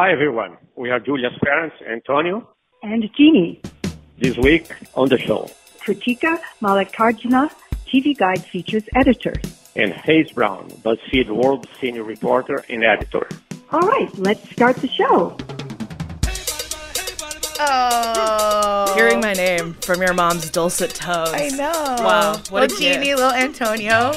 Hi, everyone. We are Julia's parents, Antonio. And Jeannie. This week on the show. Kritika Mallikarjuna, TV Guide features editor. And Hayes Brown, BuzzFeed World Senior Reporter and Editor. All right, let's start the show. Oh. Hearing my name from your mom's dulcet tones. I know. Wow. What little a Jeannie, gift. little Antonio.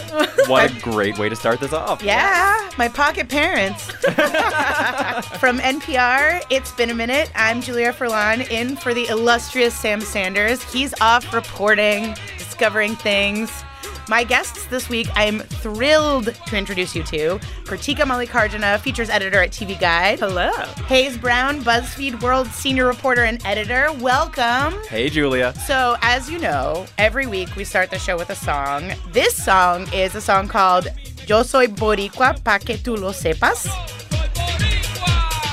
What a great way to start this off. Yeah, my pocket parents. From NPR, it's been a minute. I'm Julia Furlan, in for the illustrious Sam Sanders. He's off reporting, discovering things. My guests this week, I'm thrilled to introduce you to Kritika Mallikarjuna, features editor at TV Guide. Hello. Hayes Brown, BuzzFeed World senior reporter and editor. Welcome. Hey, Julia. So, as you know, every week we start the show with a song. This song is a song called Yo Soy Boricua, Pa Que Tu Lo Sepas.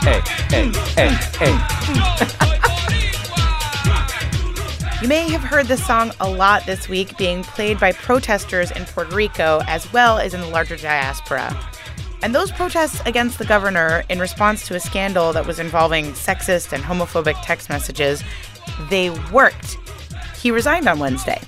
Hey, hey, hey, hey. You may have heard this song a lot this week being played by protesters in Puerto Rico as well as in the larger diaspora. And those protests against the governor in response to a scandal that was involving sexist and homophobic text messages, they worked. He resigned on Wednesday.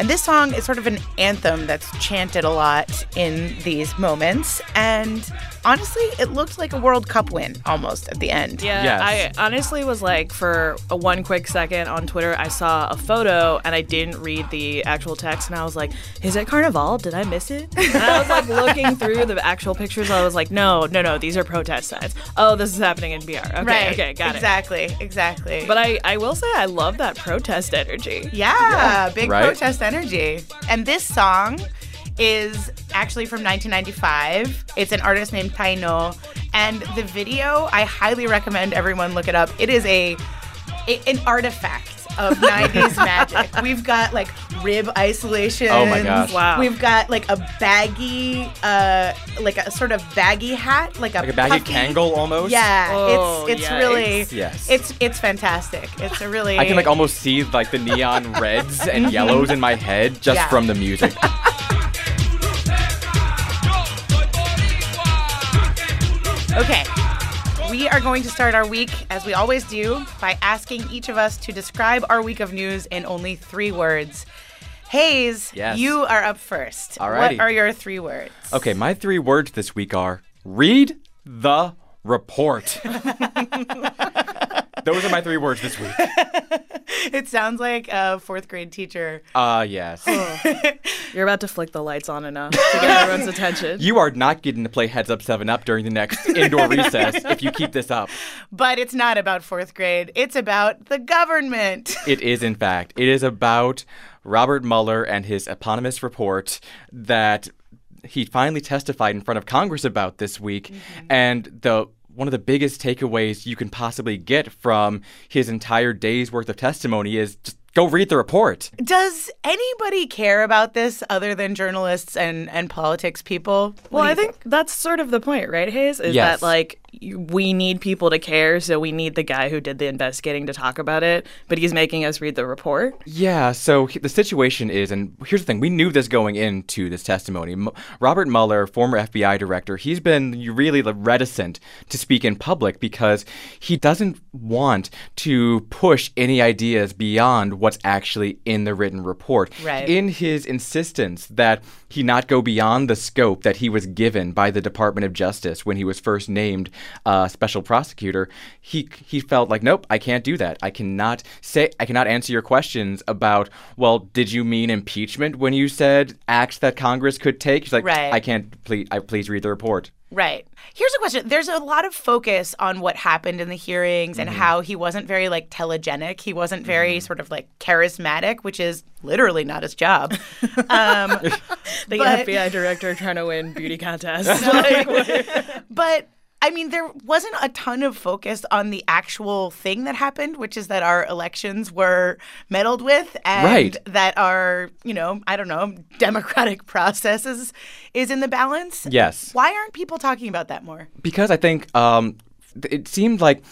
And this song is sort of an anthem that's chanted a lot in these moments. And honestly, it looked like a World Cup win almost at the end. Yeah, Yes. I honestly was like, for a one quick second on Twitter, I saw a photo and I didn't read the actual text, and I was like, "Is it Carnival? Did I miss it?" And I was like looking through the actual pictures. I was like, "No, no, no, these are protest signs. Oh, this is happening in BR. Okay, right. okay, got it." exactly, Exactly. But I, I will say, I love that protest energy. Yeah, big Right? protest energy. And this song is actually from 1995. It's an artist named Taino. And the video, I highly recommend everyone look it up. It is a, a- an artifact of 90s magic. We've got like rib isolation. Oh my gosh. Wow. We've got like a baggy, uh, like a sort of baggy hat, like a Like a baggy puffy- Kangol almost? Yeah, Oh, it's it's yikes. really Yes. it's it's fantastic. It's a really I can like almost see like the neon reds and yellows in my head just Yeah. from the music. Okay. We are going to start our week, as we always do, by asking each of us to describe our week of news in only three words. Hayes, Yes. you are up first. Alrighty. What are your three words? Okay, my three words this week are read the report. Those are my three words this week. It sounds like a fourth grade teacher. Uh, yes. You're about to flick the lights on enough to get everyone's attention. You are not getting to play Heads Up 7 Up during the next indoor recess if you keep this up. But it's not about fourth grade, it's about the government. It is, in fact. It is about Robert Mueller and his eponymous report that he finally testified in front of Congress about this week. And the one of the biggest takeaways you can possibly get from his entire day's worth of testimony is just go read the report. Does anybody care about this other than journalists and, and politics people? What Well, I think that's sort of the point, right, Hayes? Is Yes. that like you- we need people to care, so we need the guy who did the investigating to talk about it, but he's making us read the report. Yeah, so he- the situation is, and here's the thing: we knew this going into this testimony. M- Robert Mueller, former FBI director, he's been really reticent to speak in public because he doesn't want to push any ideas beyond what's actually in the written report. Right. In his insistence that he not go beyond the scope that he was given by the Department of Justice when he was first named uh, special prosecutor, he he felt like, nope, I can't do that. I cannot say, I cannot answer your questions about, well, did you mean impeachment when you said acts that Congress could take? He's like, Right. I can't. Please, I please read the report. Right. Here's a question. There's a lot of focus on what happened in the hearings and how he wasn't very like telegenic. He wasn't very sort of like charismatic, which is literally not his job. Um, The But- FBI director trying to win beauty contests. but I mean, there wasn't a ton of focus on the actual thing that happened, which is that our elections were meddled with and Right. that our, you know, I don't know, democratic processes is in the balance. Yes. Why aren't people talking about that more? because I think um, it seemed like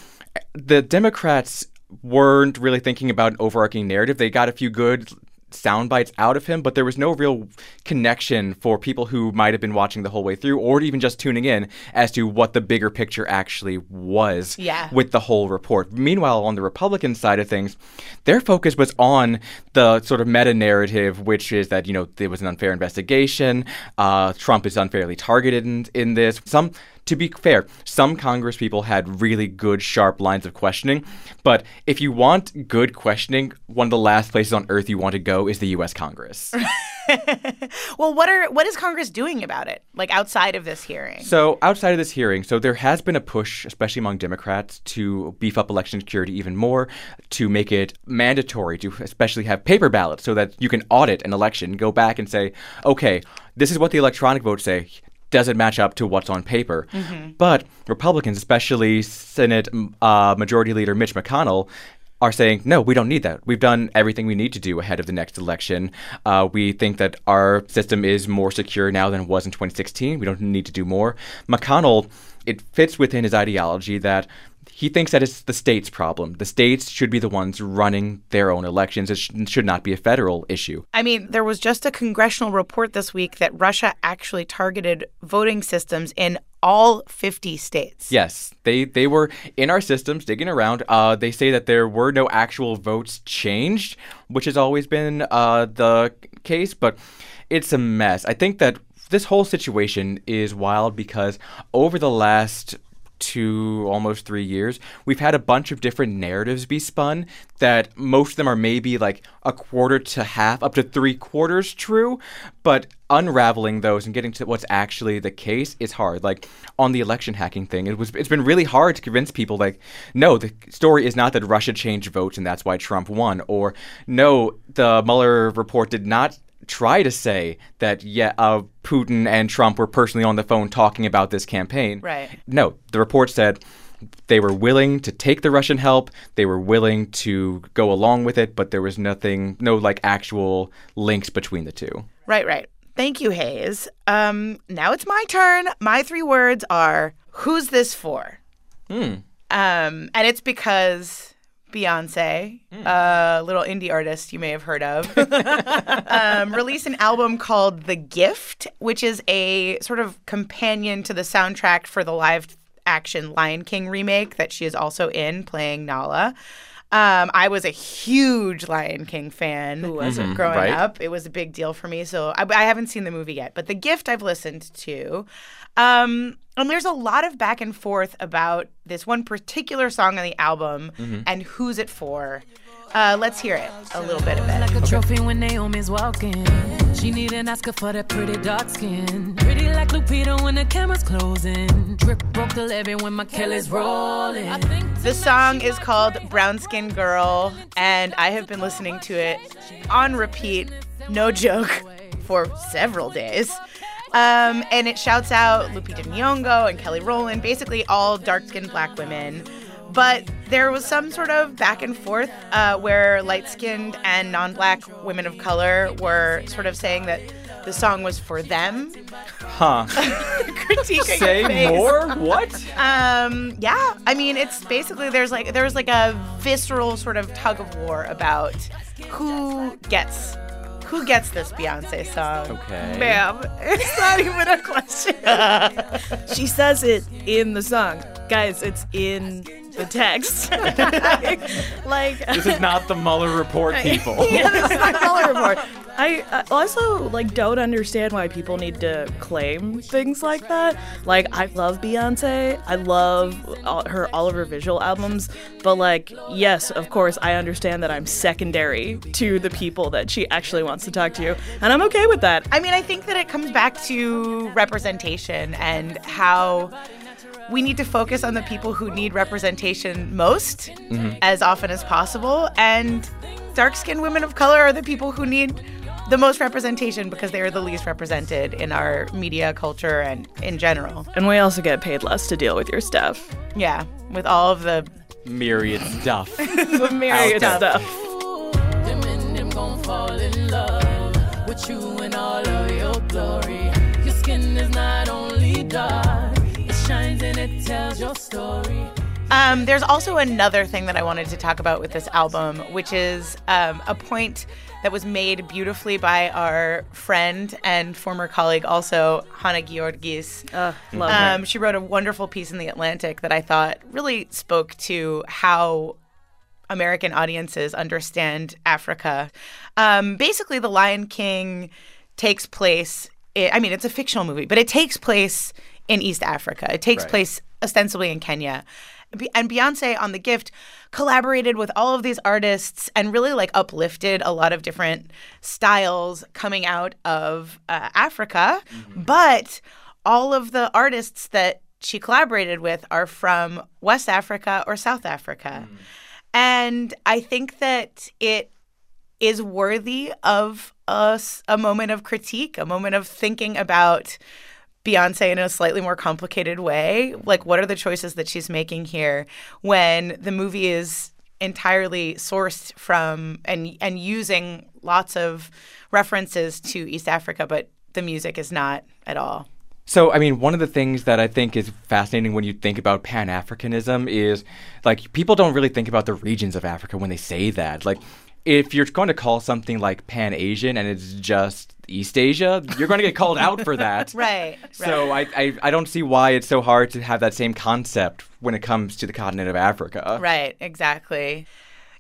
the Democrats weren't really thinking about an overarching narrative. They got a few good sound bites out of him, but there was no real connection for people who might have been watching the whole way through or even just tuning in as to what the bigger picture actually was Yeah. with the whole report. Meanwhile, on the Republican side of things, their focus was on the sort of meta narrative, which is that, you know, there was an unfair investigation, uh, Trump is unfairly targeted in, in this. Some to be fair, some Congress people had really good, sharp lines of questioning. But if you want good questioning, one of the last places on earth you want to go is the U.S. Congress. Well, what are what is Congress doing about it? Like outside of this hearing? So, outside of this hearing, so there has been a push, especially among Democrats, to beef up election security even more, to make it mandatory to especially have paper ballots so that you can audit an election, go back and say, okay, this is what the electronic votes say. Does it match up to what's on paper? But Republicans, especially Senate uh, Majority Leader Mitch McConnell, are saying, no, we don't need that. We've done everything we need to do ahead of the next election. Uh, we think that our system is more secure now than it was in 2016. We don't need to do more. McConnell, it fits within his ideology that he thinks that it's the state's problem. The states should be the ones running their own elections. It sh- should not be a federal issue. I mean, there was just a congressional report this week that Russia actually targeted voting systems in all 50 states. Yes, they they were in our systems digging around. Uh, they say that there were no actual votes changed, which has always been uh, the case, but it's a mess. I think that this whole situation is wild because over the last two almost three years we've had a bunch of different narratives be spun that most of them are maybe like a quarter to half up to three quarters true but unraveling those and getting to what's actually the case is hard. Like on the election hacking thing it was it's been really hard to convince people like no the story is not that russia changed votes and that's why trump won or no the mueller report did not try to say that yeah, uh, Putin and Trump were personally on the phone talking about this campaign. Right. No, the report said they were willing to take the Russian help. They were willing to go along with it, but there was nothing, no like actual links between the two. Right, right. Thank you, Hayes. Um, now it's my turn. My three words are who's this for? Um, and it's because Beyonce, a little indie artist you may have heard of, um, released an album called The Gift, which is a sort of companion to the soundtrack for the live action Lion King remake that she is also in, playing Nala. Um, I was a huge Lion King fan Who wasn't? growing right? up. It was a big deal for me. So I, I haven't seen the movie yet, but The Gift I've listened to. Um, and there's a lot of back and forth about this one particular song on the album and who's it for. Uh, let's hear it, a little bit of it. Like a trophy when Naomi's walking. She need an Oscar for that pretty dark skin. Pretty like Lupita when the camera's closing. Drip broke the levee when my Kelly's rolling. The song is called Brown Skin Girl, and I have been listening to it on repeat, no joke, for several days. Um, and it shouts out Lupita Nyong'o and Kelly Rowland, basically all dark-skinned black women. But there was some sort of back and forth uh, where light-skinned and non-black women of color were sort of saying that the song was for them. Huh. Critiquing Say more? What? Um, yeah. I mean, it's basically there's like there's like a visceral sort of tug of war about who gets who gets this Beyonce song. Okay. Ma'am, it's not even a question. She says it in the song. Guys, it's in the text. like This is not the Mueller report, people. yeah, this is not color report. I uh, also like don't understand why people need to claim things like that. Like I love Beyonce, I love all, her all of her visual albums, but like yes, of course I understand that I'm secondary to the people that she actually wants to talk to, and I'm okay with that. I mean, I think that it comes back to representation and how we need to focus on the people who need representation most mm-hmm. as often as possible. And dark skinned women of color are the people who need the most representation because they are the least represented in our media culture and in general. And we also get paid less to deal with your stuff. Yeah, with all of the Myriad stuff. The myriad Out stuff. them and fall in love with you in all of your glory. Your skin is not only dark, it shines and it tells your story. Um, there's also another thing that I wanted to talk about with this album, which is um, a point that was made beautifully by our friend and former colleague, also Hannah Giorgis. Uh, love her. Um, she wrote a wonderful piece in The Atlantic that I thought really spoke to how American audiences understand Africa. Um, basically, The Lion King takes place, i I mean, it's a fictional movie, but it takes place in East Africa. It takes Right. place ostensibly in Kenya. And Beyonce on The Gift collaborated with all of these artists and really like uplifted a lot of different styles coming out of uh, Africa. But all of the artists that she collaborated with are from West Africa or South Africa. And I think that it is worthy of us a moment of critique, a moment of thinking about Beyonce in a slightly more complicated way. Like, what are the choices that she's making here when the movie is entirely sourced from and and using lots of references to East Africa, but the music is not at all. So, I mean, one of the things that I think is fascinating when you think about Pan Africanism is like people don't really think about the regions of Africa when they say that. Like, if you're going to call something like Pan Asian and it's just East Asia, you're going to get called out for that. Right. So, I, I, I don't see why it's so hard to have that same concept when it comes to the continent of Africa. Right, exactly.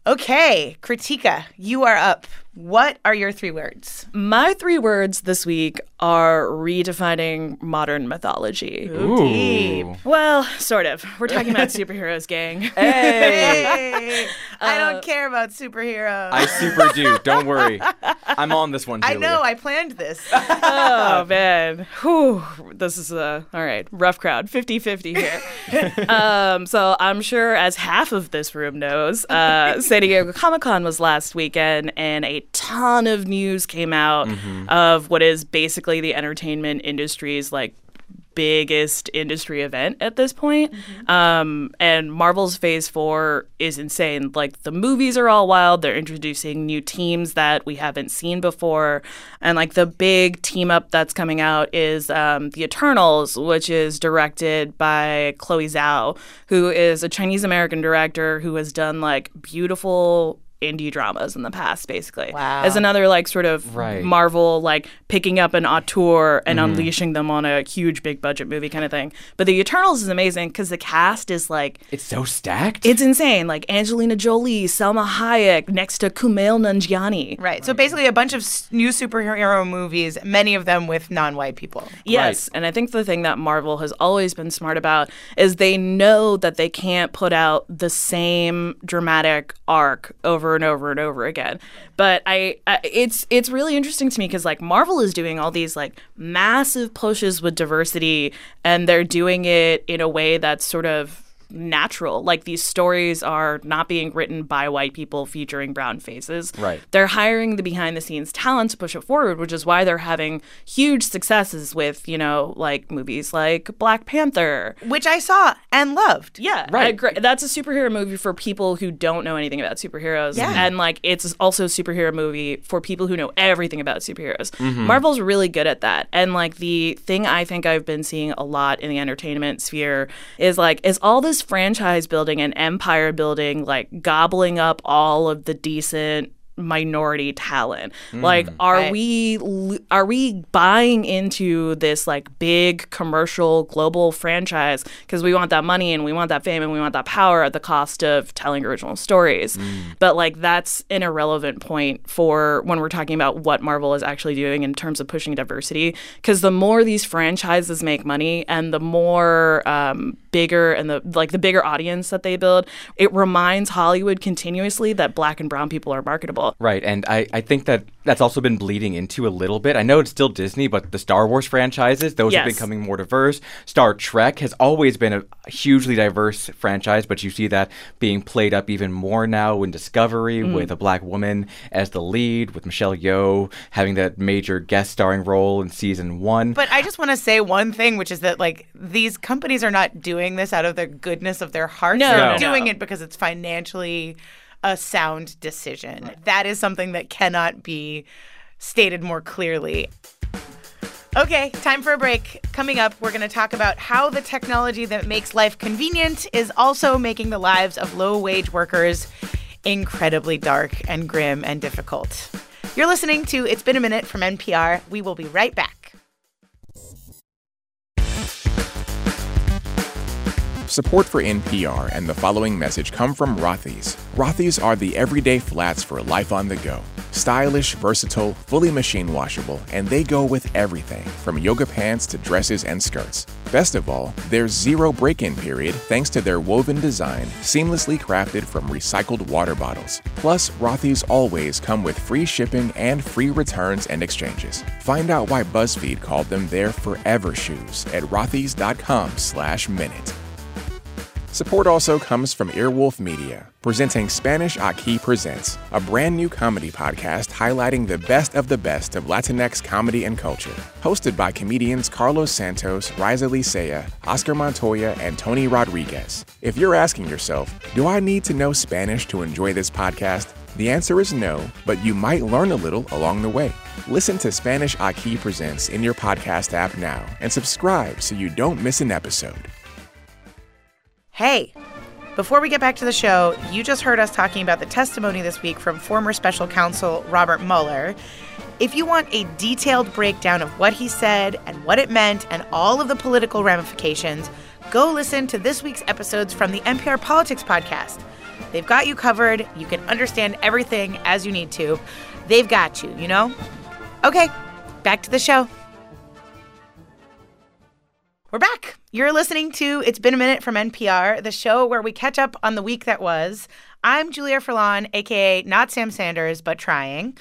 Okay, Kritika, you are up. What are your three words? My three words this week are redefining modern mythology. Ooh. Well, sort of. We're talking about superheroes, gang. Hey, I don't care about superheroes. I super do. Don't worry. I'm on this one, I know, I planned this. oh man Whew. this is a all right rough crowd 50-50 here um, so i'm sure as half of this room knows uh, san diego comic-con was last weekend and a ton of news came out of what is basically the entertainment industry's like biggest industry event at this point. Um, and Marvel's Phase 4 is insane. Like, the movies are all wild. They're introducing new teams that we haven't seen before. And, like, the big team up that's coming out is um, The Eternals, which is directed by Chloe Zhao, who is a Chinese American director who has done, like, beautiful indie dramas in the past basically Wow. as another like sort of Right. Marvel like picking up an auteur and mm-hmm. unleashing them on a huge big budget movie kind of thing. But the Eternals is amazing because the cast is like It's so stacked. it's insane. Like Angelina Jolie, Salma Hayek next to Kumail Nanjiani. right. So basically, a bunch of s- new superhero movies, many of them with non-white people. Yes, and I think the thing that Marvel has always been smart about is they know that they can't put out the same dramatic arc over and over and over again. But I, I it's it's really interesting to me because like Marvel is doing all these like massive pushes with diversity, and they're doing it in a way that's sort of natural. Like these stories are not being written by white people featuring brown faces. Right. They're hiring the behind the scenes talent to push it forward, which is why they're having huge successes with, you know, like movies like Black Panther. Which I saw and loved. Yeah, Right. agree. That's a superhero movie for people who don't know anything about superheroes. Yeah. And like it's also a superhero movie for people who know everything about superheroes. Mm-hmm. Marvel's really good at that. And like the thing I think I've been seeing a lot in the entertainment sphere is like is all this franchise building and empire building like gobbling up all of the decent minority talent. Like are Right. we are we buying into this like big commercial global franchise because we want that money and we want that fame and we want that power at the cost of telling original stories. But like that's an irrelevant point for when we're talking about what Marvel is actually doing in terms of pushing diversity because the more these franchises make money and the more um, bigger and the like the bigger audience that they build, it reminds Hollywood continuously that black and brown people are marketable. Right, and I, I think that that's also been bleeding into a little bit. I know it's still Disney, but the Star Wars franchises, those have Yes. becoming more diverse. Star Trek has always been a hugely diverse franchise, but you see that being played up even more now in Discovery Mm. with a black woman as the lead, with Michelle Yeoh having that major guest starring role in season one. But I just want to say one thing, which is that like these companies are not doing this out of the goodness of their hearts. No, They're no, no. doing it because it's financially a sound decision. That is something that cannot be stated more clearly. Okay, time for a break. Coming up, we're going to talk about how the technology that makes life convenient is also making the lives of low wage workers incredibly dark and grim and difficult. You're listening to It's Been a Minute from NPR. We will be right back. Support for NPR and the following message come from Rothy's. Rothy's are the everyday flats for life on the go. Stylish, versatile, fully machine washable, and they go with everything from yoga pants to dresses and skirts. Best of all, there's zero break in period thanks to their woven design, seamlessly crafted from recycled water bottles. Plus, Rothy's always come with free shipping and free returns and exchanges. Find out why BuzzFeed called them their forever shoes at rothys.com slash minute. Support also comes from Earwolf Media, presenting Spanish Aquí Presents, a brand new comedy podcast highlighting the best of the best of Latinx comedy and culture. Hosted by comedians Carlos Santos, Riza Licea, Oscar Montoya, and Tony Rodriguez. If you're asking yourself, do I need to know Spanish to enjoy this podcast? The answer is no, but you might learn a little along the way. Listen to Spanish Aquí Presents in your podcast app now and subscribe so you don't miss an episode. Hey, before we get back to the show, you just heard us talking about the testimony this week from former special counsel Robert Mueller. If you want a detailed breakdown of what he said and what it meant and all of the political ramifications, go listen to this week's episodes from the NPR Politics podcast. They've got you covered. You can understand everything as you need to. They've got you, you know? Okay, back to the show. We're back. You're listening to It's Been a Minute from NPR, the show where we catch up on the week that was. I'm Julia Furlan, aka not Sam Sanders, but trying.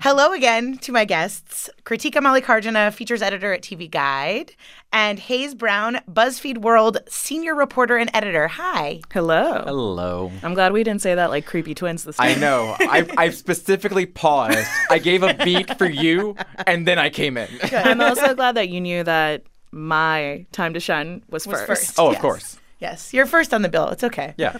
Hello again to my guests, Kritika Mallikarjuna, features editor at TV Guide, and Hayes Brown, BuzzFeed World senior reporter and editor. Hi. Hello. Hello. I'm glad we didn't say that like creepy twins this time. I know. I, I specifically paused. I gave a beat for you, and then I came in. I'm also glad that you knew that my time to shine was, Was first. first. Oh, of course. Yes, you're first on the bill. It's okay. Yeah.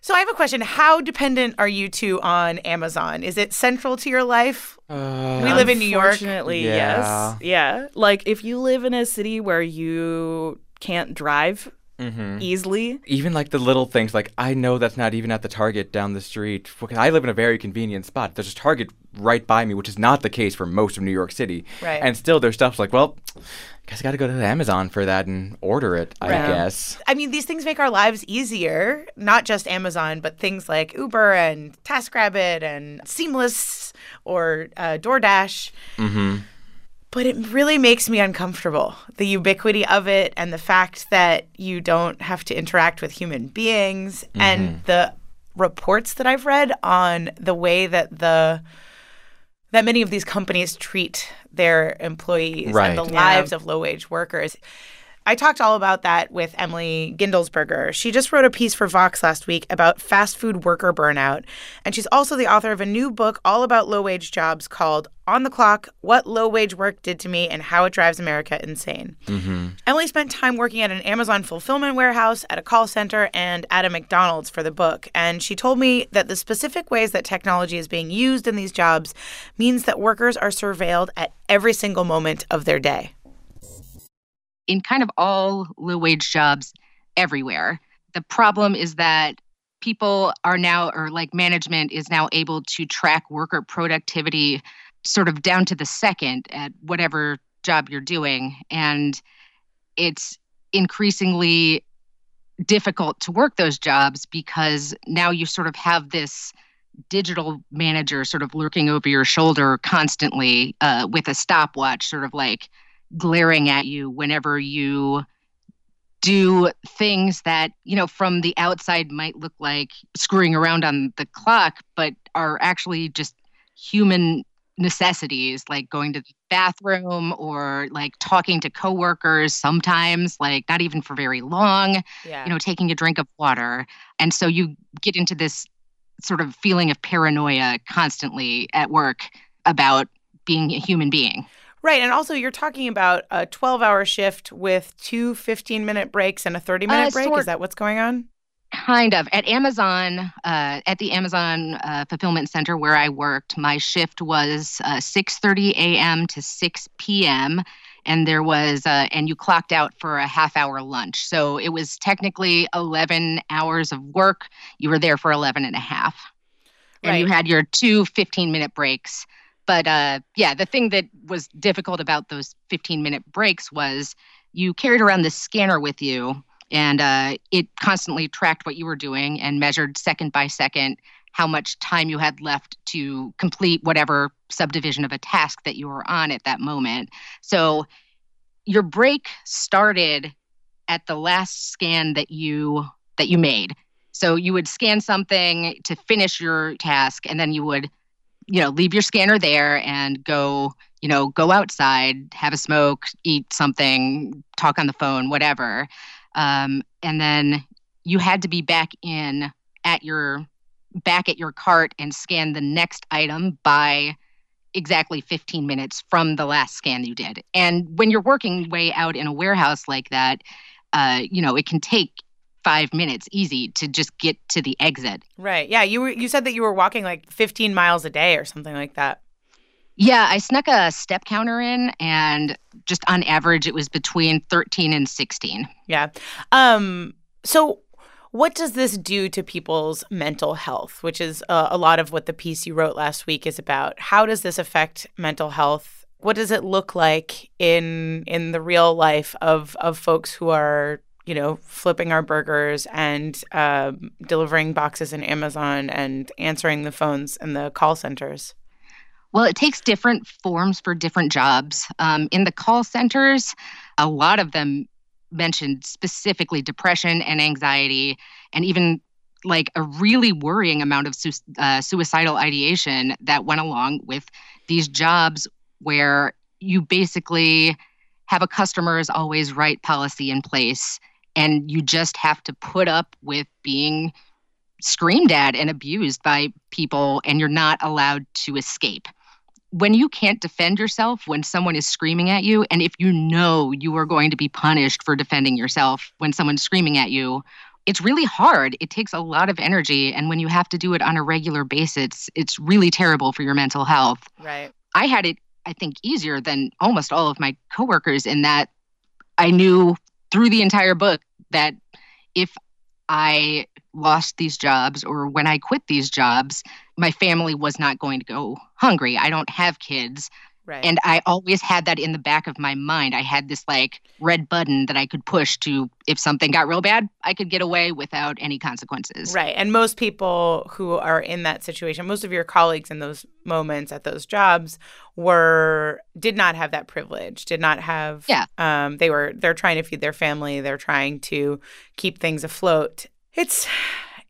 So I have a question. How dependent are you two on Amazon? Is it central to your life? Uh, we live in New York. Unfortunately, Yeah. yes. Yeah. Like if you live in a city where you can't drive Mm-hmm. easily, Even like the little things, like I know that's not even at the Target down the street. I live in a very convenient spot. There's a Target right by me, which is not the case for most of New York City. Right. And still, there's stuff like, well, guess I got to go to Amazon for that and order it. I Right. guess. I mean, these things make our lives easier, not just Amazon, but things like Uber and TaskRabbit and Seamless or uh, DoorDash. Mm-hmm. But it really makes me uncomfortable. The ubiquity of it and the fact that you don't have to interact with human beings and mm-hmm. the reports that I've read on the way that the that many of these companies treat their employees Right. and the Yeah. lives of low wage workers. I talked all about that with Emily Guendelsberger. She just wrote a piece for Vox last week about fast food worker burnout. And she's also the author of a new book all about low wage jobs called On the Clock What Low Wage Work Did to Me and How It Drives America Insane. Mm-hmm. Emily spent time working at an Amazon fulfillment warehouse, at a call center, and at a McDonald's for the book. And she told me that the specific ways that technology is being used in these jobs means that workers are surveilled at every single moment of their day. In kind of all low wage jobs everywhere. The problem is that people are now, or like management is now able to track worker productivity sort of down to the second at whatever job you're doing. And it's increasingly difficult to work those jobs because now you sort of have this digital manager sort of lurking over your shoulder constantly uh, with a stopwatch, sort of like glaring at you whenever you do things that you know from the outside might look like screwing around on the clock but are actually just human necessities like going to the bathroom or like talking to coworkers sometimes like not even for very long Yeah. you know taking a drink of water and so you get into this sort of feeling of paranoia constantly at work about being a human being Right. And also, you're talking about a 12 hour shift with two 15 minute breaks and a 30 minute Uh, break. sort- Is that what's going on? kind of at amazon uh, at the amazon uh, fulfillment center where i worked my shift was uh, 6.30 a.m to 6 p.m and there was uh, and you clocked out for a half hour lunch so it was technically 11 hours of work you were there for 11 and a half and right. you had your two 15 minute breaks but uh, yeah the thing that was difficult about those 15 minute breaks was you carried around this scanner with you and uh, it constantly tracked what you were doing and measured second by second how much time you had left to complete whatever subdivision of a task that you were on at that moment. So your break started at the last scan that you that you made. So you would scan something to finish your task and then you would you know leave your scanner there and go you know go outside have a smoke eat something talk on the phone whatever um, and then you had to be back in at your back at your cart and scan the next item by exactly 15 minutes from the last scan you did. And when you're working way out in a warehouse like that, uh, you know, it can take five minutes easy to just get to the exit. Right. Yeah. You were you said that you were walking like 15 miles a day or something like that. Yeah, I snuck a step counter in and just on average it was between 13 and 16. Yeah. Um so what does this do to people's mental health, which is uh, a lot of what the piece you wrote last week is about? How does this affect mental health? What does it look like in in the real life of of folks who are you know flipping our burgers and uh, delivering boxes in Amazon and answering the phones in the call centers? Well, it takes different forms for different jobs. Um, in the call centers, a lot of them mentioned specifically depression and anxiety, and even like a really worrying amount of su- uh, suicidal ideation that went along with these jobs where you basically have a customer's always right policy in place and you just have to put up with being screamed at and abused by people and you're not allowed to escape when you can't defend yourself when someone is screaming at you, and if you know you are going to be punished for defending yourself when someone's screaming at you, it's really hard. It takes a lot of energy. And when you have to do it on a regular basis, it's really terrible for your mental health. Right. I had it, I think, easier than almost all of my coworkers in that I knew through the entire book that if I lost these jobs or when I quit these jobs, my family was not going to go hungry. I don't have kids. Right. And I always had that in the back of my mind. I had this like red button that I could push to, if something got real bad, I could get away without any consequences. Right. And most people who are in that situation, most of your colleagues in those moments at those jobs were, did not have that privilege, did not have, yeah. Um, they were, they're trying to feed their family, they're trying to keep things afloat. It's,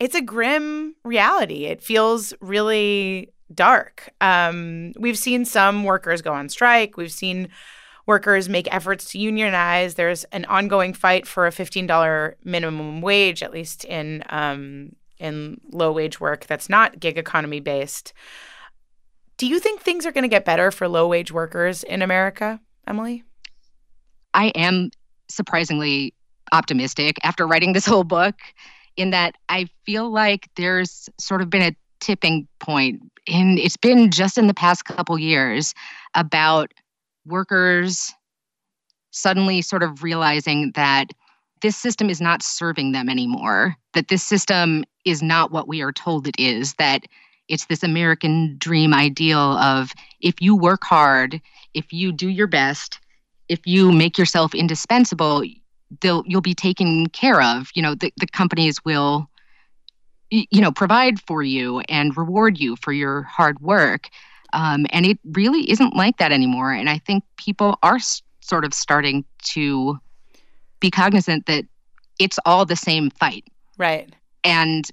it's a grim reality. It feels really dark. Um, we've seen some workers go on strike. We've seen workers make efforts to unionize. There's an ongoing fight for a $15 minimum wage, at least in um, in low wage work that's not gig economy based. Do you think things are going to get better for low wage workers in America, Emily? I am surprisingly optimistic after writing this whole book in that I feel like there's sort of been a tipping point and it's been just in the past couple years about workers suddenly sort of realizing that this system is not serving them anymore that this system is not what we are told it is that it's this american dream ideal of if you work hard if you do your best if you make yourself indispensable they'll you'll be taken care of. You know the, the companies will you know provide for you and reward you for your hard work. Um, and it really isn't like that anymore. And i think people are s- sort of starting to be cognizant that it's all the same fight. Right. And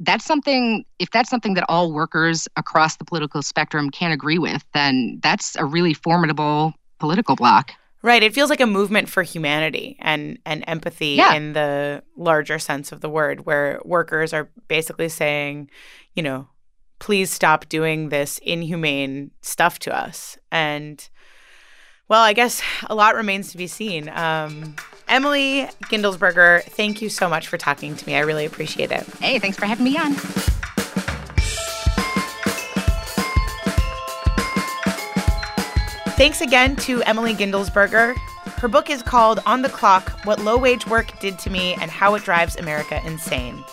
that's something if that's something that all workers across the political spectrum can agree with then that's a really formidable political bloc Right. It feels like a movement for humanity and, and empathy yeah. in the larger sense of the word, where workers are basically saying, you know, please stop doing this inhumane stuff to us. And, well, I guess a lot remains to be seen. Um, Emily Guendelsberger, thank you so much for talking to me. I really appreciate it. Hey, thanks for having me on. Thanks again to Emily Guendelsberger. Her book is called On the Clock What Low Wage Work Did to Me and How It Drives America Insane.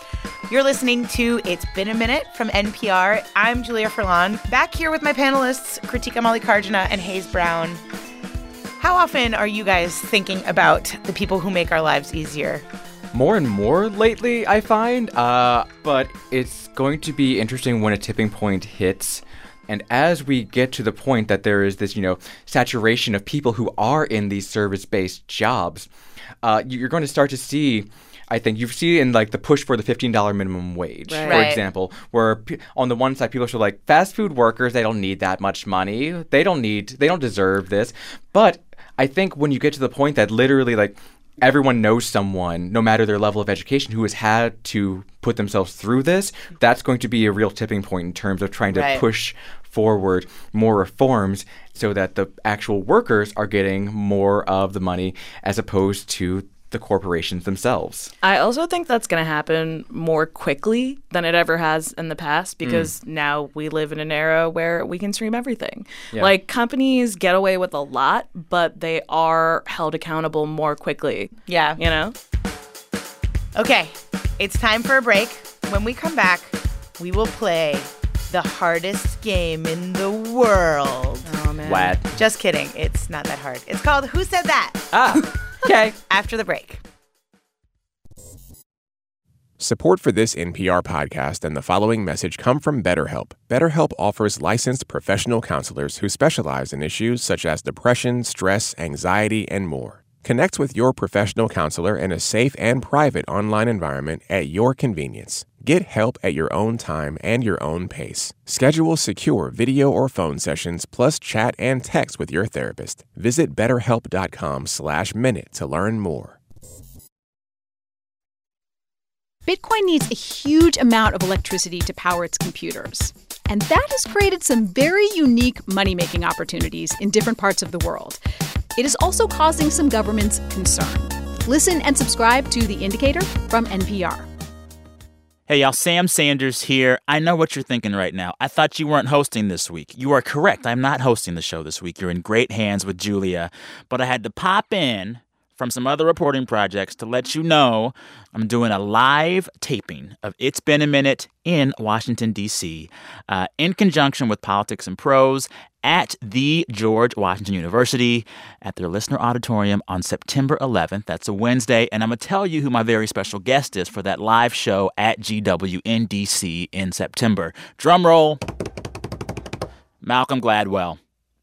You're listening to It's Been a Minute from NPR. I'm Julia Furlan, back here with my panelists, Kritika Mallikarjuna and Hayes Brown. How often are you guys thinking about the people who make our lives easier? More and more lately, I find, uh, but it's going to be interesting when a tipping point hits. And as we get to the point that there is this, you know, saturation of people who are in these service-based jobs, uh, you're going to start to see I think you see in like the push for the $15 minimum wage, Right. for Right. example, where p- on the one side people are like fast food workers, they don't need that much money. They don't need, they don't deserve this. But I think when you get to the point that literally like everyone knows someone, no matter their level of education, who has had to put themselves through this, that's going to be a real tipping point in terms of trying to Right. push forward more reforms so that the actual workers are getting more of the money as opposed to the corporations themselves. I also think that's going to happen more quickly than it ever has in the past mm. because now we live in an era where we can stream everything. Yeah. Like companies get away with a lot, but they are held accountable more quickly. Yeah. You know? Okay, it's time for a break. When we come back, we will play the hardest game in the world. Oh man. What? Just kidding. It's not that hard. It's called Who Said That? Ah, okay. After the break. Support for this NPR podcast and the following message come from BetterHelp. BetterHelp offers licensed professional counselors who specialize in issues such as depression, stress, anxiety, and more. Connect with your professional counselor in a safe and private online environment at your convenience. Get help at your own time and your own pace. Schedule secure video or phone sessions plus chat and text with your therapist. Visit betterhelp.com/minute to learn more. Bitcoin needs a huge amount of electricity to power its computers. And that has created some very unique money making opportunities in different parts of the world. It is also causing some governments concern. Listen and subscribe to The Indicator from NPR. Hey, y'all, Sam Sanders here. I know what you're thinking right now. I thought you weren't hosting this week. You are correct. I'm not hosting the show this week. You're in great hands with Julia. But I had to pop in from some other reporting projects to let you know I'm doing a live taping of It's Been a Minute in Washington, D.C., uh, in conjunction with Politics and Prose at the George Washington University at their Lisner Auditorium on September 11th. That's a Wednesday. And I'm going to tell you who my very special guest is for that live show at GW in DC in September. Drum roll. Malcolm Gladwell.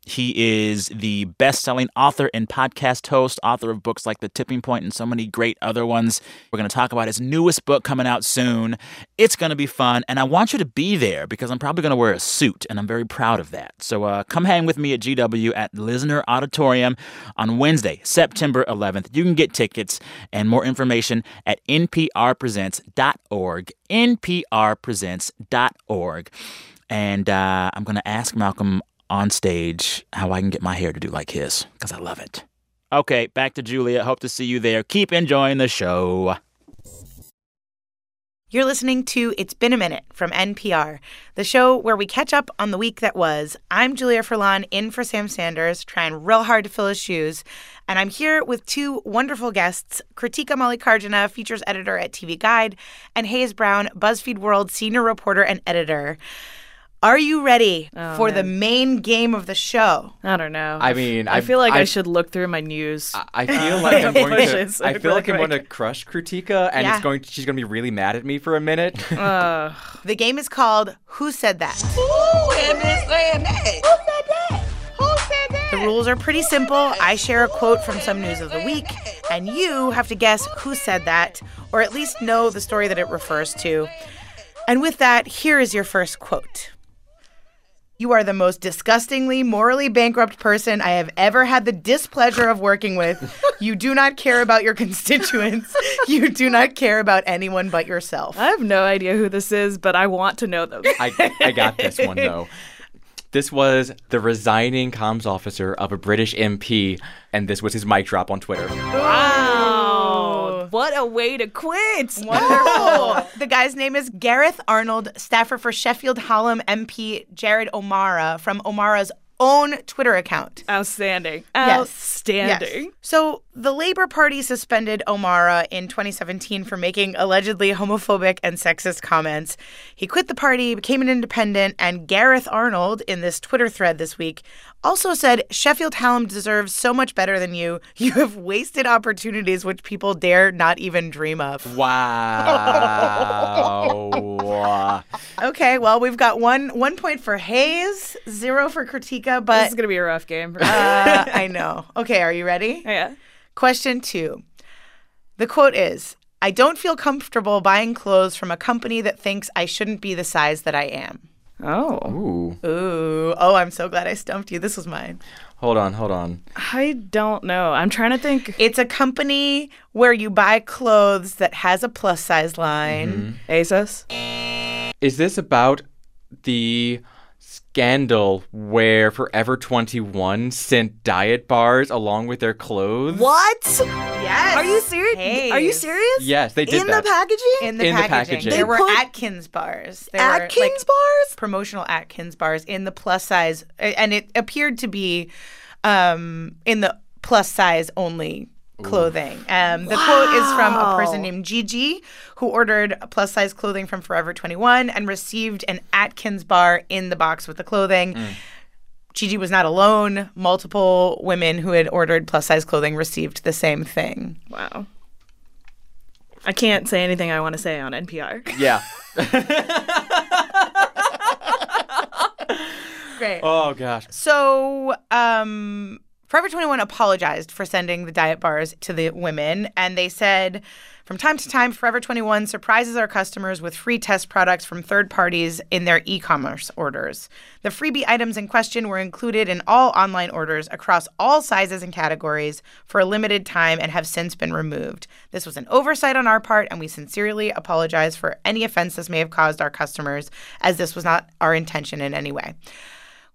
He is the best selling author and podcast host, author of books like The Tipping Point and so many great other ones. We're going to talk about his newest book coming out soon. It's going to be fun, and I want you to be there because I'm probably going to wear a suit, and I'm very proud of that. So uh, come hang with me at GW at Lisner Auditorium on Wednesday, September 11th. You can get tickets and more information at nprpresents.org. nprpresents.org. And uh, I'm going to ask Malcolm on stage how I can get my hair to do like his because I love it. Okay, back to Julia. Hope to see you there. Keep enjoying the show. You're listening to It's Been a Minute from NPR, the show where we catch up on the week that was. I'm Julia Furlan, in for Sam Sanders, trying real hard to fill his shoes. And I'm here with two wonderful guests Kritika Mallikarjuna, features editor at TV Guide, and Hayes Brown, BuzzFeed World senior reporter and editor. Are you ready Oh, for the main game of the show? I don't know. I mean, I I- feel like I, I- should look through my news. I- I feel like I'm going to. I feel like I'm going to crush Kritika, and Yeah. it's going. She's going to be really mad at me for a minute. Uh, The game is called Who Said That? The rules are pretty simple. I share a quote from some news of the week, and you have to guess who said that, or at least know the story that it refers to. And with that, here is your first quote. You are the most disgustingly morally bankrupt person I have ever had the displeasure of working with. You do not care about your constituents. You do not care about anyone but yourself. I have no idea who this is, but I want to know them. I, I got this one though. This was the resigning comms officer of a British MP, and this was his mic drop on Twitter. Wow. What a way to quit. Wonderful. the guy's name is Gareth Arnold, staffer for Sheffield Hallam MP Jared O'Mara from O'Mara's own Twitter account. Outstanding. Outstanding. Yes. So the Labor Party suspended O'Mara in 2017 for making allegedly homophobic and sexist comments. He quit the party, became an independent, and Gareth Arnold, in this Twitter thread this week, also said Sheffield Hallam deserves so much better than you. You have wasted opportunities which people dare not even dream of. Wow. Okay, well we've got one one point for Hayes, zero for Kritika, but This is gonna be a rough game. For uh, I know. Okay, are you ready? yeah. Question two. The quote is I don't feel comfortable buying clothes from a company that thinks I shouldn't be the size that I am. Oh. Ooh. Ooh. Oh, I'm so glad I stumped you. This was mine. Hold on, hold on. I don't know. I'm trying to think. It's a company where you buy clothes that has a plus size line. Mm-hmm. ASOS. Is this about the scandal where Forever 21 sent diet bars along with their clothes? What? Yes. Are you serious? Are you serious? Yes, they did In that. the packaging? In the packaging. In the packaging. packaging. There They were put Atkins bars. There were, Atkins like, bars? promotional Atkins bars in the plus size, and it appeared to be um, in the plus size only clothing. Um, the quote is from a person named Gigi who ordered plus size clothing from Forever 21 and received an Atkins bar in the box with the clothing. Gigi was not alone. Multiple women who had ordered plus size clothing received the same thing. Wow. I can't say anything I want to say on NPR. Yeah. Great. Oh gosh. So, um, Forever 21 apologized for sending the diet bars to the women, and they said, from time to time, Forever 21 surprises our customers with free test products from third parties in their e commerce orders. The freebie items in question were included in all online orders across all sizes and categories for a limited time and have since been removed. This was an oversight on our part, and we sincerely apologize for any offense this may have caused our customers, as this was not our intention in any way.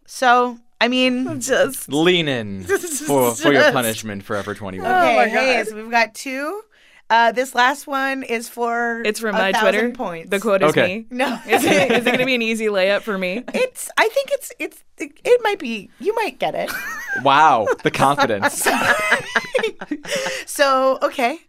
So, I mean, Just Lean in for, for your punishment, Forever 21. Okay, my hey, so we've got two. Uh, this last one is for it's from a my Twitter. points. The quote is Okay. me. No, Is it, is it going to be an easy layup for me? it's. I think it's. It's. It, it might be. You might get it. Wow, the confidence. so okay,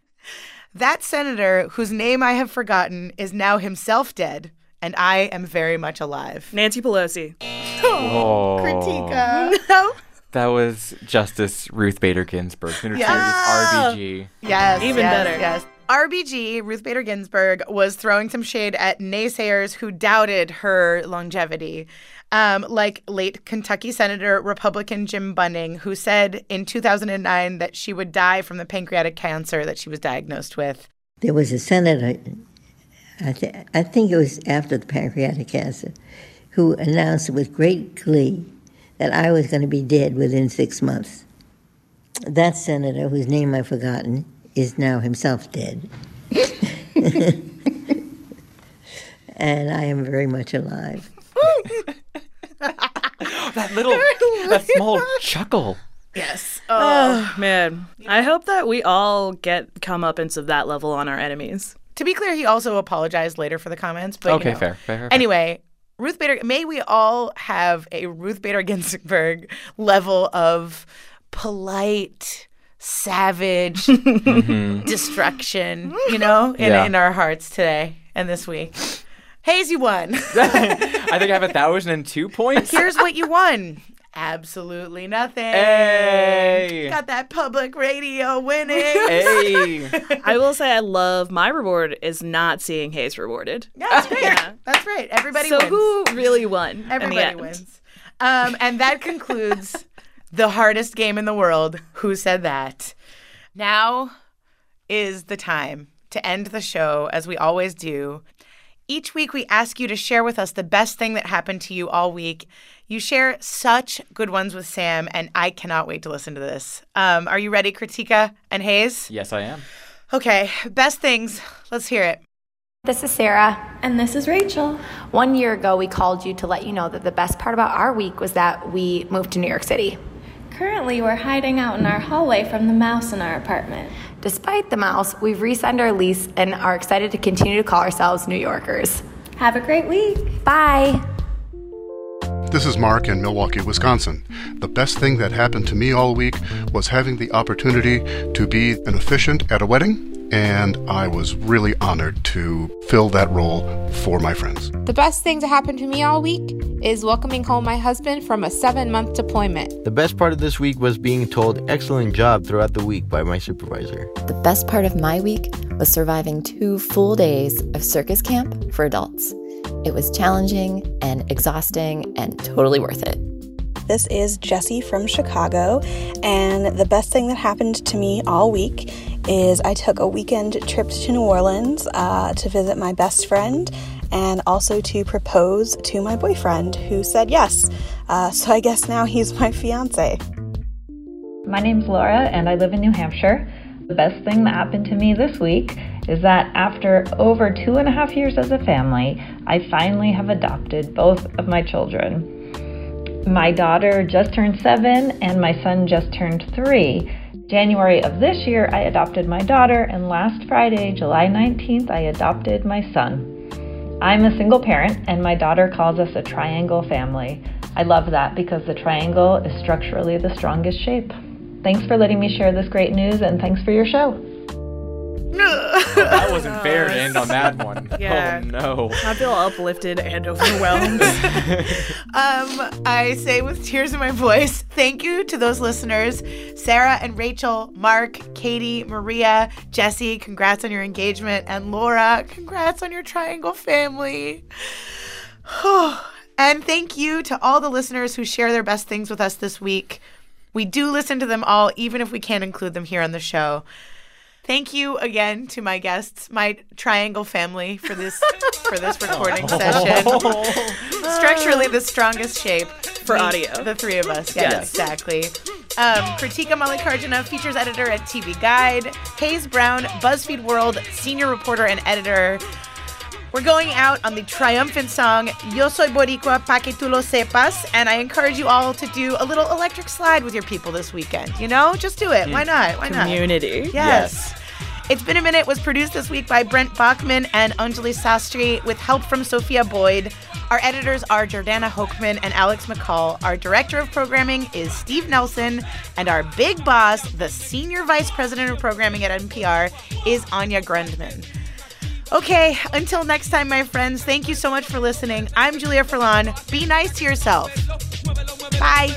that senator whose name I have forgotten is now himself dead, and I am very much alive. Nancy Pelosi. Oh. Kritika. No. That was Justice Ruth Bader Ginsburg, Yes. RBG. Yes. Even yes, better. Yes. RBG, Ruth Bader Ginsburg, was throwing some shade at naysayers who doubted her longevity. Um, like late Kentucky Senator Republican Jim Bunning, who said in 2009 that she would die from the pancreatic cancer that she was diagnosed with. There was a senator, I, th- I think it was after the pancreatic cancer, who announced with great glee that I was going to be dead within six months. That senator, whose name I've forgotten, is now himself dead. and I am very much alive. That little, that small chuckle. Yes. Oh, man. I hope that we all get comeuppance of that level on our enemies. To be clear, he also apologized later for the comments. But you Okay, know. fair, fair, fair. Anyway, Ruth Bader, may we all have a Ruth Bader Ginsburg level of polite, savage mm-hmm. destruction, you know, in, Yeah. in our hearts today and this week. Hayes, you won. I think I have a thousand and two points. Here's what you won. Absolutely nothing. Hey. Got that public radio winning. Hey. I will say I love my reward is not seeing Hayes rewarded. That's right. Yeah. That's right. Everybody so wins. who really won? in the Everybody end? wins. Um, and that concludes the hardest game in the world. Who said that? Now is the time to end the show as we always do. Each week, we ask you to share with us the best thing that happened to you all week. You share such good ones with Sam, and I cannot wait to listen to this. Um, are you ready, Kritika and Hayes? Yes, I am. Okay, best things. Let's hear it. This is Sarah. And this is Rachel. One year ago, we called you to let you know that the best part about our week was that we moved to New York City. Currently, we're hiding out in our hallway from the mouse in our apartment. Despite the mouse, we've re signed our lease and are excited to continue to call ourselves New Yorkers. Have a great week. Bye. This is Mark in Milwaukee, Wisconsin. The best thing that happened to me all week was having the opportunity to be an officiant at a wedding and I was really honored to fill that role for my friends. The best thing to happen to me all week is welcoming home my husband from a seven month deployment. The best part of this week was being told excellent job throughout the week by my supervisor. The best part of my week was surviving two full days of circus camp for adults. It was challenging and exhausting and totally worth it. This is Jessie from Chicago, and the best thing that happened to me all week is I took a weekend trip to New Orleans uh, to visit my best friend and also to propose to my boyfriend who said yes. Uh, so I guess now he's my fiance. My name's Laura, and I live in New Hampshire. The best thing that happened to me this week is that after over two and a half years as a family, I finally have adopted both of my children. My daughter just turned seven, and my son just turned three. January of this year, I adopted my daughter, and last Friday, July 19th, I adopted my son. I'm a single parent, and my daughter calls us a triangle family. I love that because the triangle is structurally the strongest shape. Thanks for letting me share this great news, and thanks for your show. Oh, that wasn't fair to end on that one. Yeah. Oh no. I feel uplifted and overwhelmed. um, I say with tears in my voice, thank you to those listeners Sarah and Rachel, Mark, Katie, Maria, Jesse, congrats on your engagement, and Laura, congrats on your triangle family. and thank you to all the listeners who share their best things with us this week. We do listen to them all, even if we can't include them here on the show. Thank you again to my guests, my triangle family for this for this recording session. Structurally the strongest shape for We- audio. The three of us. Yes, Yes. exactly. Um, Kritika Mallikarjuna, features editor at TV Guide. Hayes Brown, BuzzFeed World senior reporter and editor. We're going out on the triumphant song Yo Soy Boricua Pa Que Tu Lo Sepas, and I encourage you all to do a little electric slide with your people this weekend. You know, just do it. Why not? Why not? Community. Yes. It's Been a Minute was produced this week by Brent Baughman and Anjuli Sastry with help from Sophia Boyd. Our editors are Jordana Hochman and Alex McCall. Our director of programming is Steve Nelson. And our big boss, the senior vice president of programming at NPR, is Anya Grundmann. Okay, until next time, my friends, thank you so much for listening. I'm Julia Furlan. Be nice to yourself. Bye.